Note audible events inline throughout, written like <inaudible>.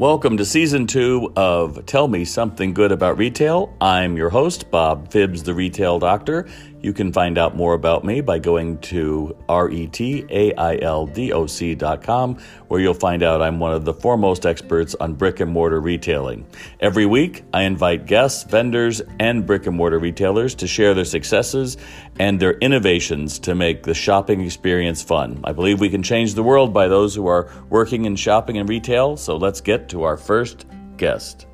Welcome to season two of Tell Me Something Good About Retail. I'm your host, Bob Phibbs, the Retail Doctor. You can find out more about me by going to retaildoc.com, where you'll find out I'm one of the foremost experts on brick and mortar retailing. Every week, I invite guests, vendors, and brick and mortar retailers to share their successes and their innovations to make the shopping experience fun. I believe we can change the world by those who are working in shopping and retail, so let's get to our first guest.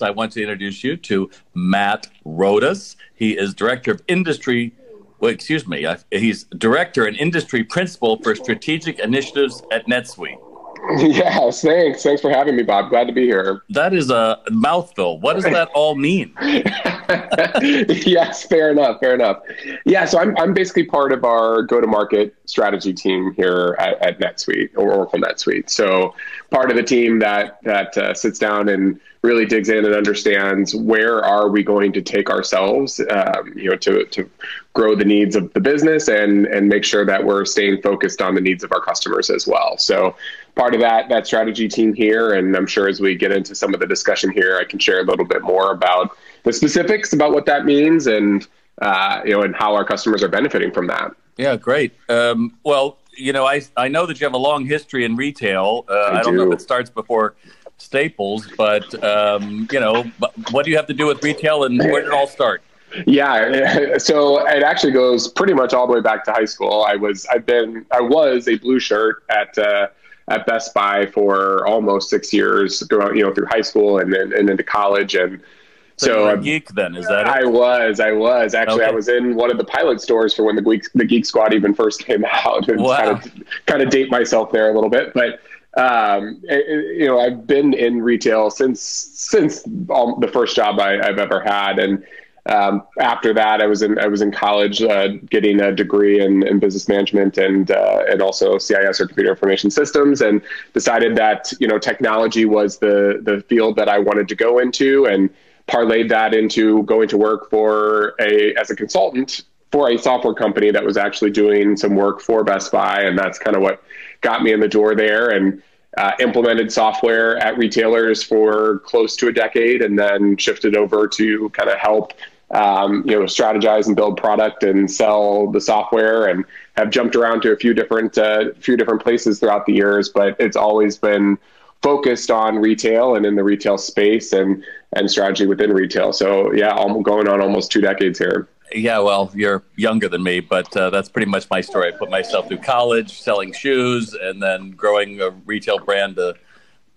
I want to introduce you to Matt Rodas. He is Director of Industry, well, excuse me, uh, he's Director and Industry Principal for Strategic Initiatives at NetSuite. <laughs> Yes, thanks. Thanks for having me, Bob. Glad to be here. That is a mouthful. What does that all mean? <laughs> yes, fair enough. Fair enough. Yeah, so I'm, I'm basically part of our go to market strategy team here at, at NetSuite or Oracle NetSuite. So part of the team that that uh, sits down and really digs in and understands where are we going to take ourselves, um, you know, to to grow the needs of the business and and make sure that we're staying focused on the needs of our customers as well. So part of that that strategy team here, and I'm sure as we get into some of the discussion here, I can share a little bit more about the specifics about what that means and uh, you know and how our customers are benefiting from that. Yeah, great. Um, well, you know, I I know that you have a long history in retail. Uh, I, I, don't do. know if it starts before Staples, but um, you know, what do you have to do with retail, and where did it all start? Yeah, <laughs> so it actually goes pretty much all the way back to high school. I was, I've been, I was a blue shirt at uh, at Best Buy for almost six years, you know, through high school and then and into college, and so, so a geek then is that? It? I was, I was actually. Okay. I was in one of the pilot stores for when the Geek the Geek Squad even first came <laughs> out. And wow. kind of kind of date myself there a little bit, but um, it, you know, I've been in retail since since the first job I, have ever had, and um, after that, I was in I was in college uh, getting a degree in, in business management and uh, and also CIS or computer information systems, and decided that you know technology was the the field that I wanted to go into, and parlayed that into going to work for a as a consultant for a software company that was actually doing some work for Best Buy, and that's kind of what got me in the door there and uh, implemented software at retailers for close to a decade and then shifted over to kind of help um, you know strategize and build product and sell the software and have jumped around to a few different uh, few different places throughout the years. But it's always been focused on retail and in the retail space and and strategy within retail. So yeah i'm going on almost two decades here. Yeah, well, you're younger than me, but uh, that's pretty much my story. I put myself through college, selling shoes, and then growing a retail brand to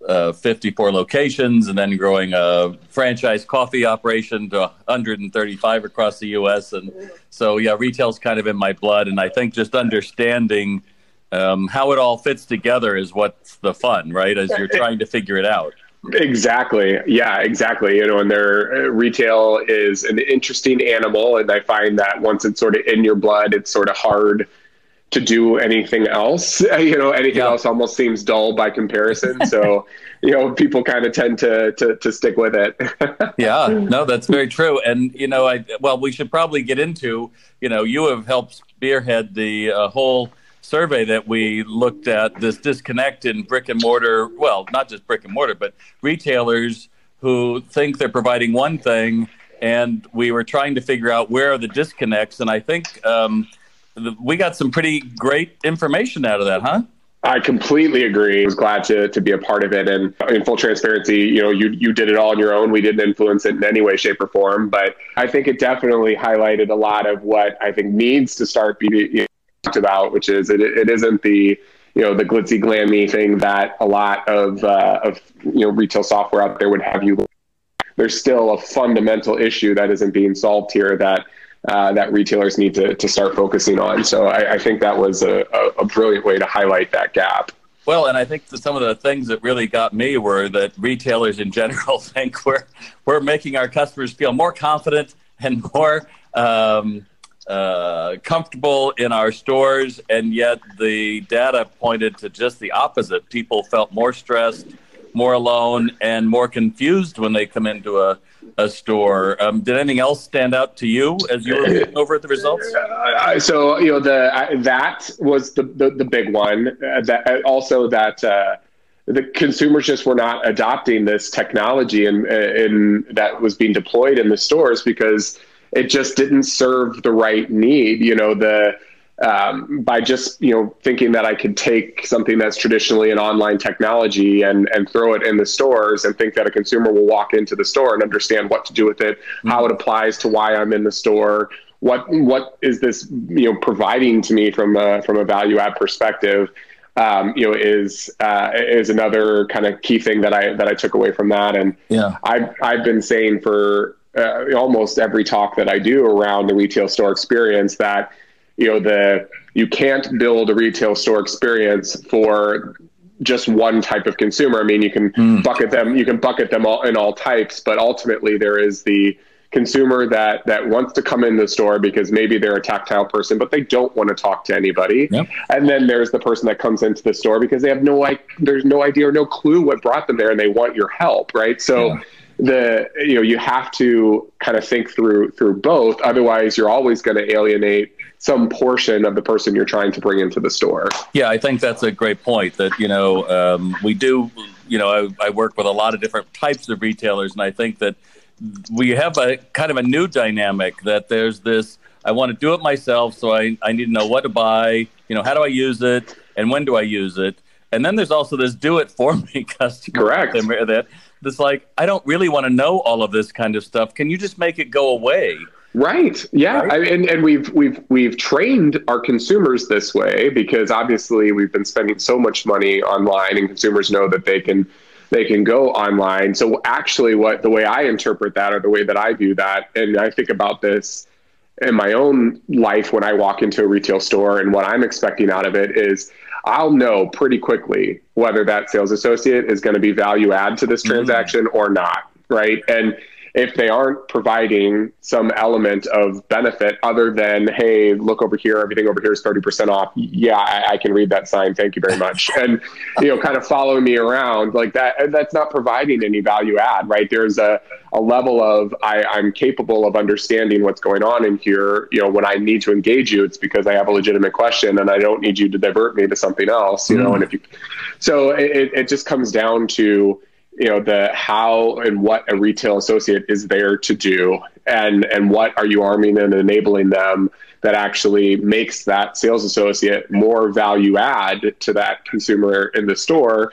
uh, 54 locations, and then growing a franchise coffee operation to 135 across the U.S. And so, yeah, retail's kind of in my blood, and I think just understanding um, how it all fits together is what's the fun, right? As you're trying to figure it out. Exactly. Yeah, exactly. You know, and their uh, retail is an interesting animal. And I find that once it's sort of in your blood, it's sort of hard to do anything else. <laughs> You know, anything yeah. else almost seems dull by comparison. <laughs> So, you know, people kind of tend to, to, to stick with it. <laughs> yeah, no, that's very true. And, you know, I, well, we should probably get into, you know, you have helped spearhead the uh, whole survey that we looked at this disconnect in brick and mortar, well, not just brick and mortar, but retailers who think they're providing one thing. And we were trying to figure out where are the disconnects. And I think um, we got some pretty great information out of that, huh? I completely agree. I was glad to, to be a part of it. And in full transparency, you know, you, you did it all on your own. We didn't influence it in any way, shape, or form. But I think it definitely highlighted a lot of what I think needs to start being talked about, which is it, it isn't the you know the glitzy glammy thing that a lot of uh, of you know retail software out there would have you. There's still a fundamental issue that isn't being solved here that uh, that retailers need to, to start focusing on. So I, I think that was a, a, brilliant way to highlight that gap. Well, and I think some of the things that really got me were that retailers in general <laughs> think we're we're making our customers feel more confident and more um, uh, comfortable in our stores, and yet the data pointed to just the opposite. People felt more stressed, more alone, and more confused when they come into a, a store. Um, did anything else stand out to you as you were looking over at the results? <laughs> Uh, so you know the uh, that was the the, the big one. Uh, that uh, also that uh, the consumers just were not adopting this technology and and that was being deployed in the stores because it just didn't serve the right need. You know the um, by just you know thinking that I could take something that's traditionally an online technology and and throw it in the stores and think that a consumer will walk into the store and understand what to do with it, mm-hmm. how it applies to why I'm in the store, what what is this you know providing to me from a, from a value add perspective. Um, you know, is uh, is another kind of key thing that I that I took away from that, and yeah, I've I've been saying for uh, almost every talk that I do around the retail store experience that you know the you can't build a retail store experience for just one type of consumer. I mean, you can mm. bucket them, you can bucket them all in all types, but ultimately there is the consumer that that wants to come in the store because maybe they're a tactile person, but they don't want to talk to anybody. Yep. And then there's the person that comes into the store because they have no like there's no idea or no clue what brought them there, and they want your help, right? So. Yeah. The you know you have to kind of think through through both. Otherwise, you're always going to alienate some portion of the person you're trying to bring into the store. Yeah, I think that's a great point. That you know um, we do. You know, I, I work with a lot of different types of retailers, and I think that we have a kind of a new dynamic that there's this. I want to do it myself, so I, I need to know what to buy. You know, how do I use it, and when do I use it? And then there's also this do it for me <laughs> customer. Correct. That that's like I don't really want to know all of this kind of stuff. Can you just make it go away? Right. Yeah. Right? I, and and we've we've we've trained our consumers this way because obviously we've been spending so much money online, and consumers know that they can they can go online. So actually, what the way I interpret that, or the way that I view that, and I think about this in my own life when I walk into a retail store, and what I'm expecting out of it is. I'll know pretty quickly whether that sales associate is going to be value add to this mm-hmm. transaction or not, right? And if they aren't providing some element of benefit other than, hey, look over here, everything over here is 30% off. Yeah, I, I can read that sign. Thank you very much. <laughs> and, you know, kind of following me around like that, that's not providing any value add, right? There's a, a level of I, I'm capable of understanding what's going on in here. You know, when I need to engage you, it's because I have a legitimate question and I don't need you to divert me to something else, you mm. know, and if you, so it, it just comes down to, you know the how and what a retail associate is there to do and and what are you arming and enabling them that actually makes that sales associate more value add to that consumer in the store.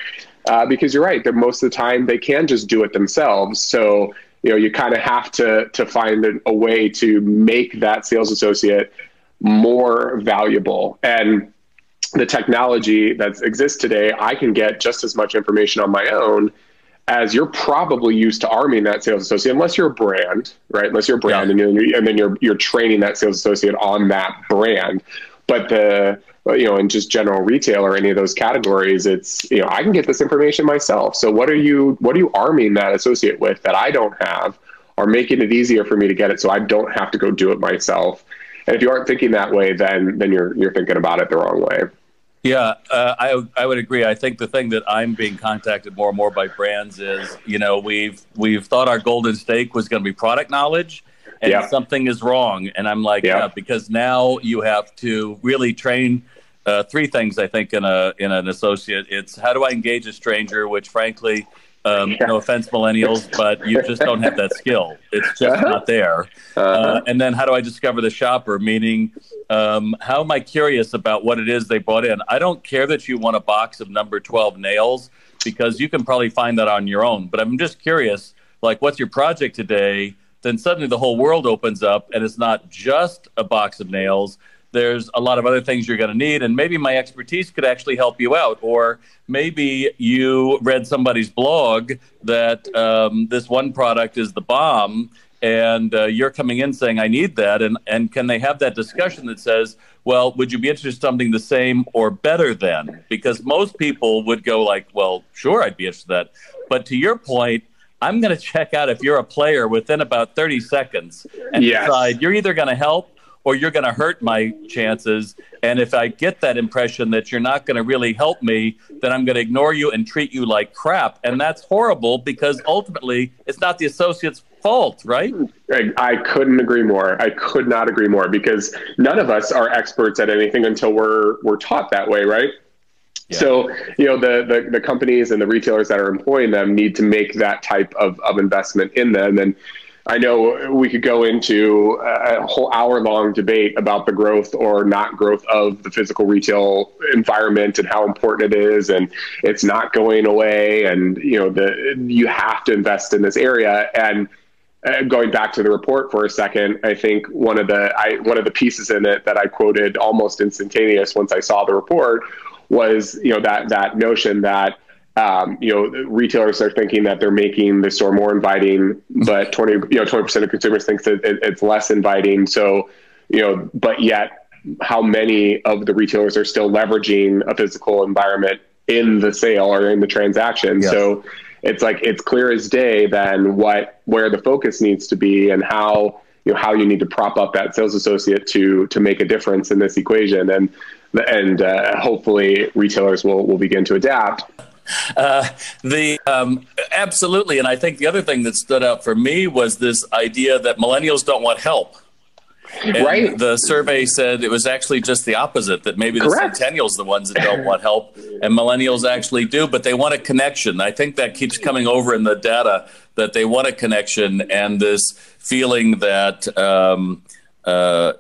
Uh, because you're right that most of the time they can just do it themselves. So you know you kind of have to to find a, a way to make that sales associate more valuable. And the technology that exists today i can get just as much information on my own as you're probably used to arming that sales associate, unless you're a brand, right? Unless you're a brand, yeah. and, you're, and then you're you're training that sales associate on that brand. But the you know, in just general retail or any of those categories, it's you know, I can get this information myself. So what are you what are you arming that associate with that I don't have, or making it easier for me to get it so I don't have to go do it myself? And if you aren't thinking that way, then then you're you're thinking about it the wrong way. Yeah, uh, I I would agree. I think the thing that I'm being contacted more and more by brands is, you know, we've we've thought our golden stake was going to be product knowledge, and yeah. something is wrong. And I'm like, yeah. yeah, because now you have to really train uh, three things. I think in a in an associate, it's how do I engage a stranger, which frankly um, no offense, millennials, but you just don't have that skill. It's just uh-huh. not there. Uh-huh. Uh, and then, how do I discover the shopper? Meaning, um, how am I curious about what it is they brought in? I don't care that you want a box of number 12 nails because you can probably find that on your own. But I'm just curious, like, what's your project today? Then suddenly the whole world opens up, and it's not just a box of nails there's a lot of other things you're going to need and maybe my expertise could actually help you out or maybe you read somebody's blog that um, this one product is the bomb and uh, you're coming in saying i need that and, and can they have that discussion that says well would you be interested in something the same or better than because most people would go like well sure i'd be interested in that but to your point i'm going to check out if you're a player within about 30 seconds and yes. decide you're either going to help or you're going to hurt my chances. And if I get that impression that you're not going to really help me, then I'm going to ignore you and treat you like crap. And that's horrible because ultimately it's not the associate's fault, right? I, couldn't agree more. I could not agree more because none of us are experts at anything until we're we're taught that way, right? Yeah. So, you know, the, the, the companies and the retailers that are employing them need to make that type of, of investment in them. And I know we could go into a whole hour long debate about the growth or not growth of the physical retail environment and how important it is. And it's not going away. And, you know, the, you have to invest in this area. And, uh, going back to the report for a second, I think one of the I, one of the pieces in it that I quoted almost instantaneous once I saw the report was you know that that notion that um, you know retailers are thinking that they're making the store more inviting, but twenty you know twenty percent of consumers think that it, it's less inviting. So you know, but yet how many of the retailers are still leveraging a physical environment in the sale or in the transaction? Yes. So it's like it's clear as day then what where the focus needs to be and how you know how you need to prop up that sales associate to to make a difference in this equation and and uh, hopefully retailers will will begin to adapt. <laughs> Uh, the um, absolutely, and I think the other thing that stood out for me was this idea that millennials don't want help. And right. The survey said it was actually just the opposite. That maybe the Correct. centennials the ones that don't want help, and millennials actually do, but they want a connection. I think that keeps coming over in the data that they want a connection and this feeling that um, uh,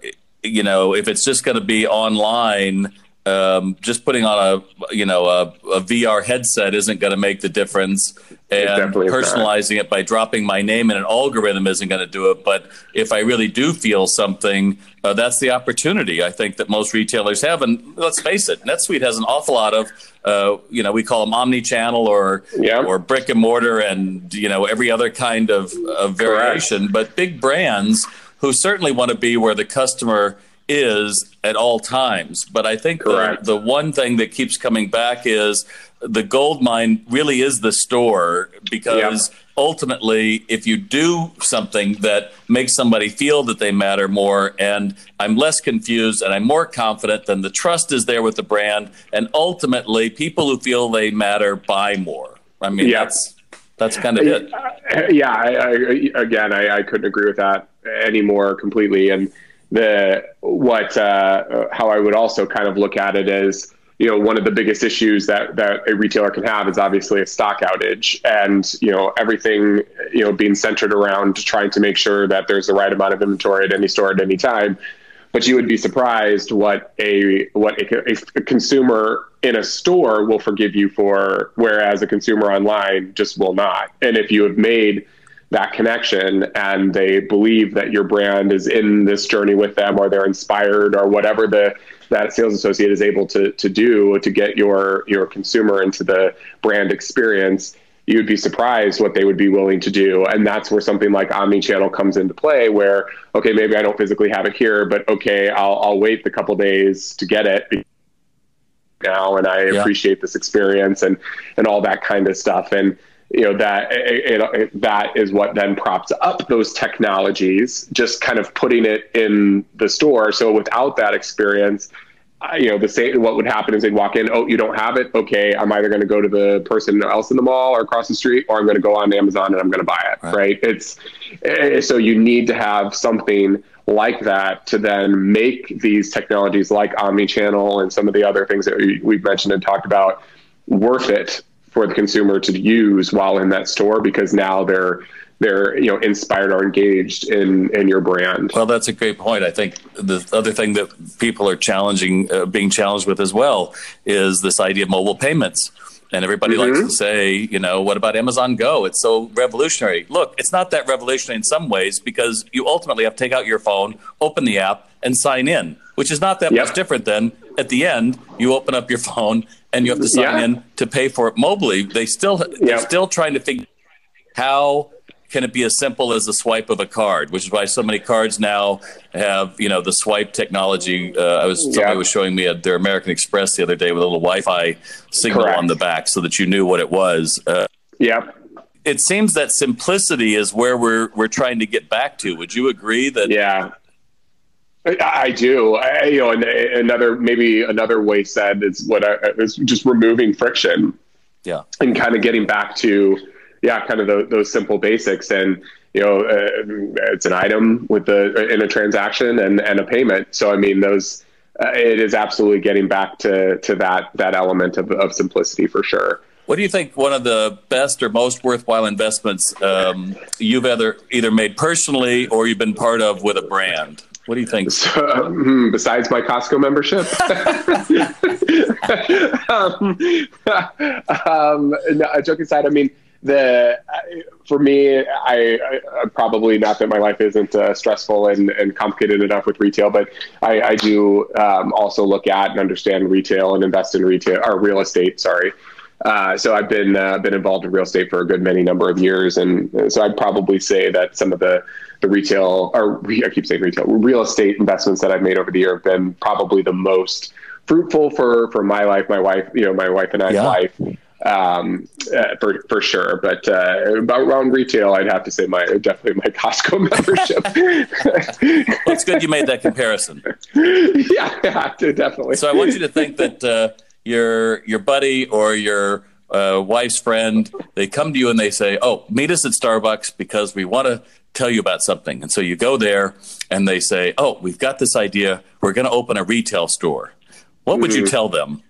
you know, if it's just going to be online, um, just putting on a you know a, a VR headset isn't going to make the difference, and personalizing it by dropping my name in an algorithm isn't going to do it. But if I really do feel something, uh, that's the opportunity I think that most retailers have. And let's face it, NetSuite has an awful lot of uh, you know we call them omni-channel or yeah. or brick and mortar, and you know every other kind of, of variation. Correct. But big brands who certainly want to be where the customer is at all times. But I think the, the one thing that keeps coming back is the gold mine really is the store because yeah. ultimately, if you do something that makes somebody feel that they matter more, and I'm less confused and I'm more confident, then the trust is there with the brand. And ultimately, people who feel they matter buy more. I mean, yeah. that's that's kind of it. Yeah, I, I, again, I, I couldn't agree with that anymore completely. And the what uh, how I would also kind of look at it as you know one of the biggest issues that that a retailer can have is obviously a stock outage and you know everything you know being centered around trying to make sure that there's the right amount of inventory at any store at any time. But you would be surprised what a what a, a consumer in a store will forgive you for whereas a consumer online just will not. And if you have made that connection and they believe that your brand is in this journey with them or they're inspired or whatever the that sales associate is able to to do to get your your consumer into the brand experience you'd be surprised what they would be willing to do and that's where something like omni-channel comes into play where okay maybe i don't physically have it here but okay i'll, I'll wait the couple days to get it now and i yeah. appreciate this experience and and all that kind of stuff and you know that it, it, that is what then props up those technologies just kind of putting it in the store. So without that experience you know the same what would happen is they'd walk in oh you don't have it? Okay i'm either going to go to the person else in the mall or across the street or i'm going to go on amazon and i'm going to buy it right. right? It's eh, so you need to have something like that to then make these technologies like omni-channel and some of the other things that we've mentioned and talked about worth it for the consumer to use while in that store because now they're they're you know inspired or engaged in in your brand. Well, that's a great point. I think the other thing that people are challenging, uh, being challenged with as well, is this idea of mobile payments. And everybody mm-hmm. likes to say, you know, what about Amazon Go? It's so revolutionary. Look, it's not that revolutionary in some ways because you ultimately have to take out your phone, open the app, and sign in, which is not that yep. much different than at the end you open up your <laughs> phone and you have to sign yeah. in to pay for it mobily. They still they're still trying to figure how can it be as simple as the swipe of a card, which is why so many cards now have you know the swipe technology. Uh, I was somebody was showing me at their American Express the other day with a little Wi-Fi signal Correct. on the back so that you knew what it was. Uh, yeah. It seems that simplicity is where we're we're trying to get back to. Would you agree that? Yeah. I do. I, you know, and another maybe another way said is what I, is just removing friction. Yeah, and kind of getting back to yeah, kind of the, those simple basics. And you know, uh, it's an item with the in a transaction and and a payment. So I mean, those uh, it is absolutely getting back to to that that element of, of simplicity for sure. What do you think one of the best or most worthwhile investments um, you've either either made personally or you've been part of with a brand? What do you think? So, um, besides my Costco membership, <laughs> <laughs> um, um, no, joke aside, I mean the for me, I, I, probably not that my life isn't uh, stressful and, and complicated enough with retail, but I, I do um, also look at and understand retail and invest in retail or real estate. Sorry. Uh, so I've been uh, been involved in real estate for a good many number of years, and so I'd probably say that some of the the retail or I keep saying retail real estate investments that I've made over the year have been probably the most fruitful for for my life, my wife, you know, my wife and I's yeah. life um, uh, for for sure. But uh, about around retail, I'd have to say my definitely my <laughs> Costco membership. <laughs> well, it's good you made that comparison. <laughs> yeah, yeah, definitely. So I want you to think that uh, your your buddy or your uh, wife's friend they come to you and they say, "Oh, meet us at Starbucks because we want to." Tell you about something. And so you go there and they say, Oh, we've got this idea. We're going to open a retail store. What would mm-hmm. you tell them?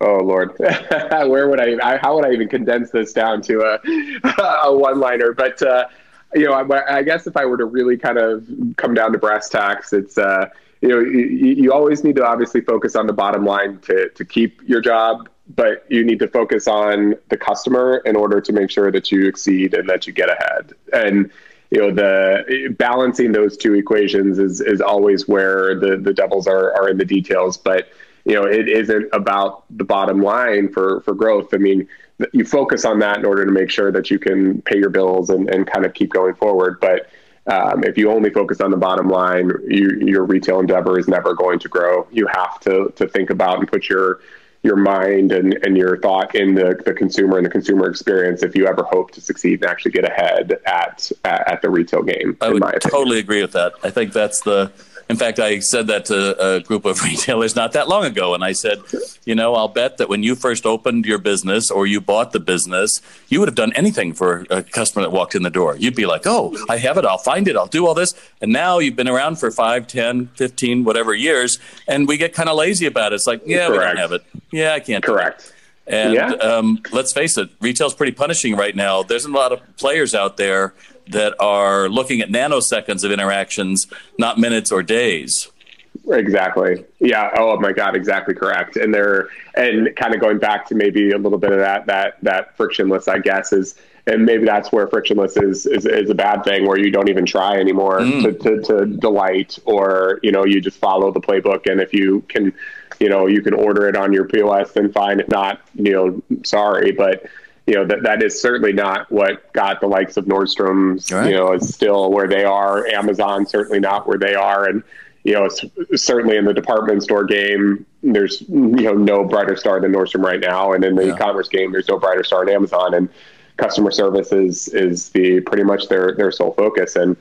Oh Lord, <laughs> where would I, I, How would I even condense this down to a, <laughs> a one-liner? But uh, you know, I, I, guess if I were to really kind of come down to brass tacks, it's uh, you know, you, you always need to obviously focus on the bottom line to to keep your job, but you need to focus on the customer in order to make sure that you exceed and that you get ahead. And you know the balancing those two equations is is always where the the devils are are in the details, but you know, it isn't about the bottom line for for growth. I mean, you focus on that in order to make sure that you can pay your bills and, and kind of keep going forward. But um, if you only focus on the bottom line, you, your retail endeavor is never going to grow. You have to to think about and put your your mind and, and your thought in the, the consumer and the consumer experience if you ever hope to succeed and actually get ahead at at, at the retail game. I would totally agree with that. I think that's the in fact, I said that to a group of <laughs> retailers not that long ago. And I said, you know, I'll bet that when you first opened your business or you bought the business, you would have done anything for a customer that walked in the door. You'd be like, oh, I have it. I'll find it. I'll do all this. And now you've been around for five, ten, fifteen, whatever years. And we get kind of lazy about it. It's like, yeah, Correct. we don't have it. Yeah, I can't. Correct. And yeah. um, let's face it, retail's pretty punishing right now. There's a lot of players out there that are looking at nanoseconds of interactions, not minutes or days. Exactly. Yeah. Oh my God. Exactly correct. And they're and kind of going back to maybe a little bit of that that that frictionless, I guess, is and maybe that's where frictionless is is, is a bad thing, where you don't even try anymore mm. to, to, to delight, or you know you just follow the playbook, and if you can, you know, you can order it on your POS, then fine. If not, you know, sorry, but you know that that is certainly not what got the likes of Nordstrom's. Right. You know, is still where they are. Amazon certainly not where they are, and you know, certainly in the department store game, there's you know no brighter star than Nordstrom right now, and in the yeah. e-commerce game, there's no brighter star than Amazon, and customer service is is the pretty much their their sole focus, and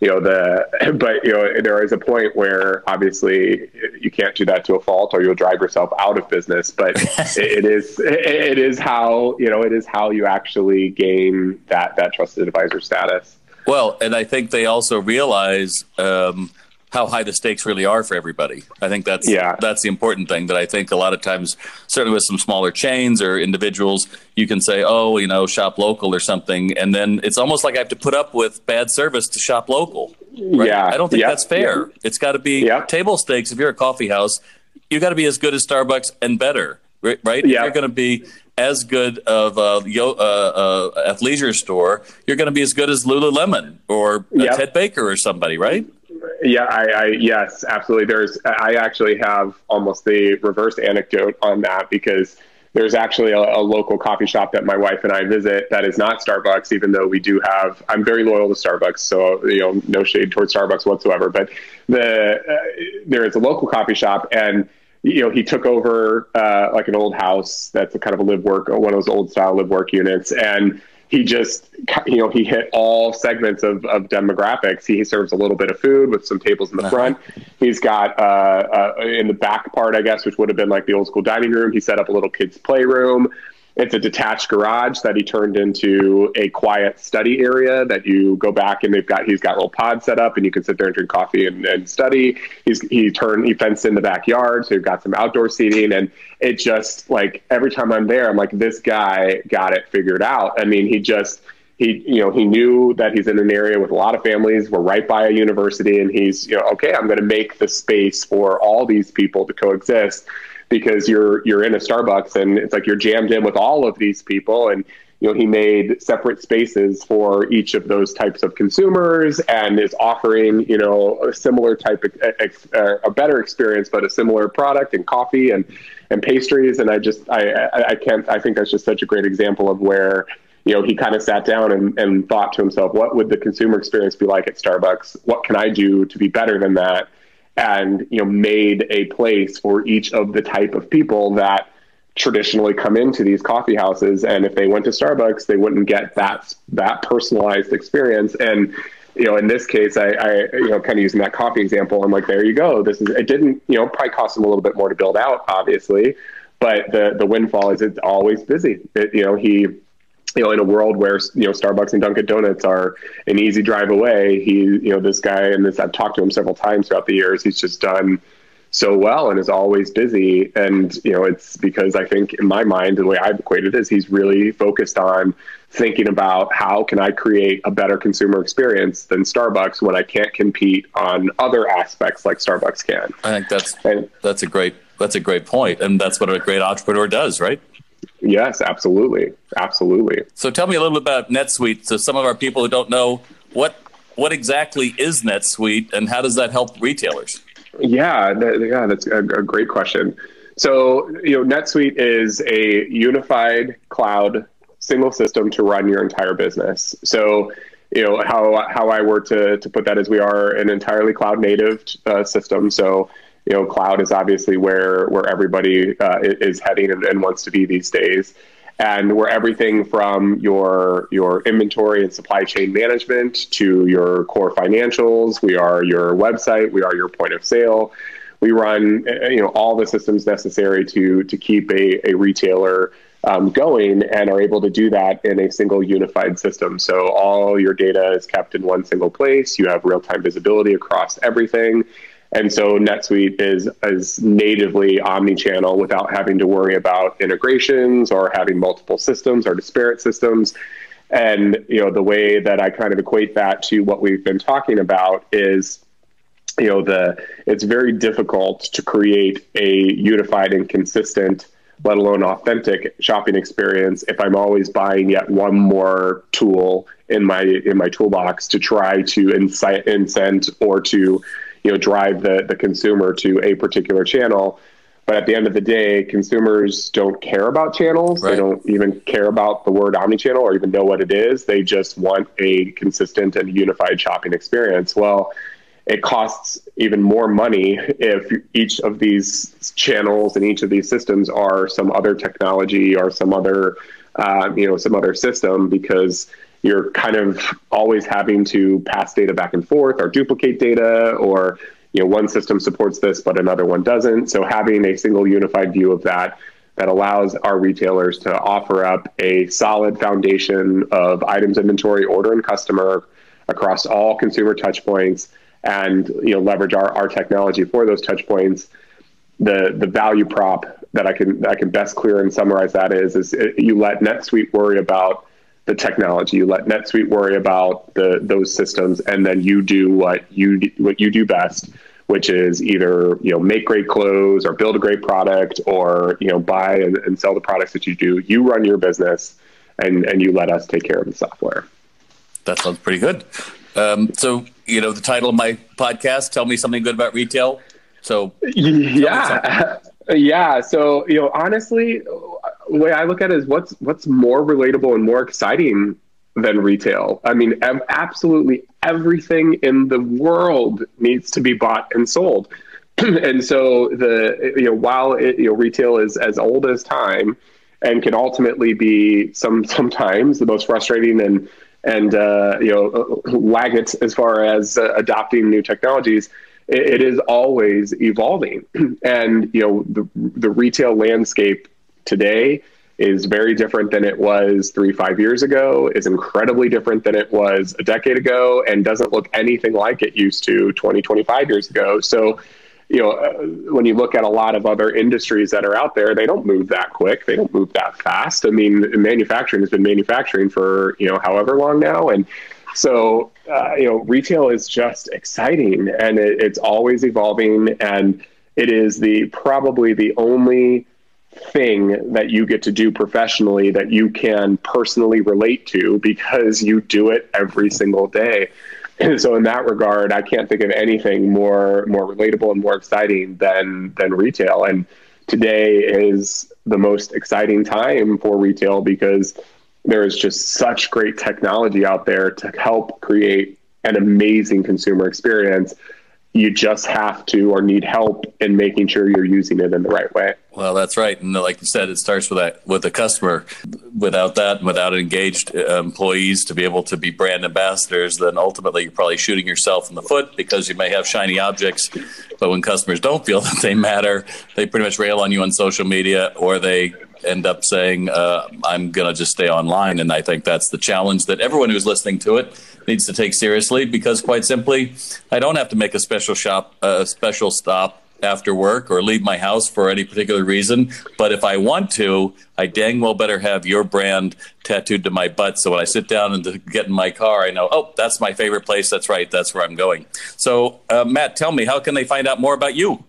you know the <laughs> but you know there is a point where obviously you can't do that to a fault or you'll drive yourself out of business but <laughs> it is it is how you know it is how you actually gain that that trusted advisor status. Well and i think they also realize um, how high the stakes really are for everybody. I think that's yeah. that's the important thing that I think a lot of times, certainly with some smaller chains or individuals, you can say, oh, you know, shop local or something, and then it's almost like I have to put up with bad service to shop local. Right? Yeah, I don't think yeah. that's fair. Yeah. It's got to be table stakes. If you're a coffee house, you got to be as good as Starbucks and better, right? Yeah. If you're going to be as good of a yo, uh, uh, athleisure store, you're going to be as good as Lululemon or yep. Ted Baker or somebody, right? Yeah, I, I, yes, absolutely. There's I actually have almost the reverse anecdote on that because there's actually a, a, local coffee shop that my wife and I visit that is not Starbucks, even though we do have. I'm very loyal to Starbucks, so you know, no shade towards Starbucks whatsoever. But the uh, there is a local coffee shop and you know, he took over uh, like an old house that's a kind of a live work, one of those old style live work units, and he just you know he hit all segments of, of demographics. He serves a little bit of food with some tables in the uh-huh. front. He's got uh, uh, in the back part i guess which would have been like the old school dining room he set up a little kids playroom it's a detached garage that he turned into a quiet study area that you go back and they've got he's got little pods set up and you can sit there and drink coffee and, and study. He's he turned he fenced in the backyard, so you've got some outdoor seating and it just like every time I'm there, I'm like, this guy got it figured out. I mean, he just he you know he knew that he's in an area with a lot of families we're right by a university and he's you know okay i'm going to make the space for all these people to coexist because you're you're in a Starbucks and it's like you're jammed in with all of these people and you know he made separate spaces for each of those types of consumers and is offering you know a similar type of uh, a better experience but a similar product and coffee and and pastries. And i just i i can't i think that's just such a great example of where you know he kind of sat down and, and thought to himself what would the consumer experience be like at starbucks? What can i do to be better than that and you know made a place for each of the type of people that traditionally come into these coffee houses. And if they went to starbucks they wouldn't get that that personalized experience. And you know in this case i, I you know kind of using that coffee example i'm like there you go. This is it didn't you know probably cost them a little bit more to build out obviously but the the windfall is it's always busy. It, you know he you know, in a world where you know Starbucks and Dunkin' Donuts are an easy drive away, he, you know, this guy and this I've talked to him several times throughout the years. He's just done so well and is always busy. And you know, it's because I think in my mind, the way I've equated it is he's really focused on thinking about how can I create a better consumer experience than Starbucks when I can't compete on other aspects like Starbucks can. I think that's and, that's a great that's a great point, and that's what a great entrepreneur does, right? Yes, absolutely, absolutely. So tell me a little bit about NetSuite. So some of our people who don't know what what exactly is NetSuite and how does that help retailers? Yeah, that, yeah, that's a, a great question. So you know, NetSuite is a unified cloud single system to run your entire business. So you know how how I were to to put that is we are an entirely cloud native uh, system. So you know, cloud is obviously where where everybody uh, is heading and, and, wants to be these days, and where everything from your your inventory and supply chain management to your core financials, we are your website, we are your point of sale. We run uh, you know all the systems necessary to to keep a, a retailer um, going and are able to do that in a single unified system. So all your data is kept in one single place. You have real time visibility across everything. And so NetSuite is is natively omni-channel without having to worry about integrations or having multiple systems or disparate systems. And you know the way that I kind of equate that to what we've been talking about is you know the it's very difficult to create a unified and consistent let alone authentic shopping experience if i'm always buying yet one more tool in my in my toolbox to try to incite incent or to you know drive the the consumer to a particular channel. But at the end of the day consumers don't care about channels. Right. they don't even care about the word omnichannel or even know what it is. They just want a consistent and unified shopping experience. Well it costs even more money if each of these channels and each of these systems are some other technology or some other uh, you know some other system because you're kind of always having to pass data back and forth or duplicate data or you know one system supports this but another one doesn't. So having a single unified view of that that allows our retailers to offer up a solid foundation of items inventory order and customer across all consumer touch points and you know leverage our, our technology for those touch points. The the value prop that I can that I can best clear and summarize that is is it, you let NetSuite worry about the technology. You let NetSuite worry about the those systems, and then you do what you what you do best, which is either you know make great clothes or build a great product or you know buy and, and sell the products that you do. You run your business, and and you let us take care of the software. That sounds pretty good. Um, so you know the title of my podcast. Tell me something good about retail. So yeah, <laughs> yeah. So you know honestly way I look at it is what's what's more relatable and more exciting than retail. I mean, absolutely everything in the world needs to be bought and sold. <clears throat> and so the you know while it, you know retail is as old as time and can ultimately be some <laughs> sometimes the most frustrating and and uh, you know lag it as far as uh, adopting new technologies it is always evolving <clears throat> and you know the the retail landscape today is very different than it was three, five years ago, is incredibly different than it was a decade ago, and doesn't look anything like it used to 20, 25 years ago. So, you know, uh, when you look at a lot of other industries that are out there, they don't move that quick. They don't move that fast. I mean, manufacturing has been manufacturing for, you know, however long now. And so, uh, you know, retail is just exciting and it, it's always evolving. And it is the probably the only thing that you get to do professionally that you can personally relate to because you do it every single day. And so in that regard, I can't think of anything more more relatable and more exciting than than retail. And today is the most exciting time for retail because there is just such great technology out there to help create an amazing consumer experience you just have to or need help in making sure you're using it in the right way. Well, that's right, and like you said, it starts with that with the customer. Without that, without engaged uh, employees to be able to be brand ambassadors, then ultimately you're probably shooting yourself in the foot because you may have shiny objects, but when customers don't feel <laughs> that they matter, they pretty much rail on you on social media or they end up saying, uh, "I'm going to just stay online." And I think that's the challenge that everyone who's listening to it needs to take seriously because, quite simply, I don't have to make a special shop, a special stop after work or leave my house for any particular reason. But if I want to, I dang well better have your brand tattooed to my butt. So when I sit down and get in my car, I know, oh, that's my favorite place. That's right. That's where I'm going. So, uh, Matt, tell me, how can they find out more about you?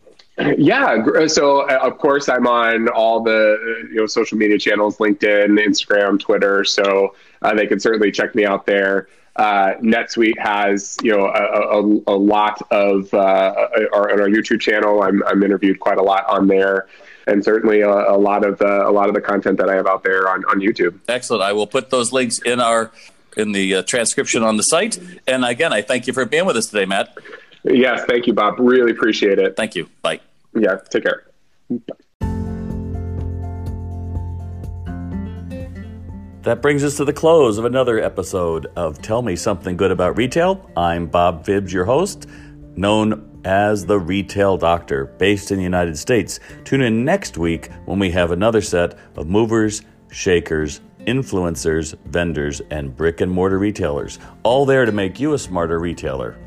Yeah, so uh, of course I'm on all the you know social media channels, LinkedIn, Instagram, Twitter. So uh, they can certainly check me out there. Uh, NetSuite has you know a, a, a lot of uh, our, on our YouTube channel. I'm, I'm interviewed quite a lot on there, and certainly a, a lot of the, a lot of the content that I have out there on, on YouTube. Excellent. I will put those links in our in the uh, transcription on the site. And again, I thank you for being with us today, Matt. Yes, thank you, Bob. Really appreciate it. Thank you. Bye. Yeah, take care. Bye. That brings us to the close of another episode of Tell Me Something Good About Retail. I'm Bob Phibbs, your host, known as the Retail Doctor, based in the United States. Tune in next week when we have another set of movers, shakers, influencers, vendors, and brick and mortar retailers, all there to make you a smarter retailer.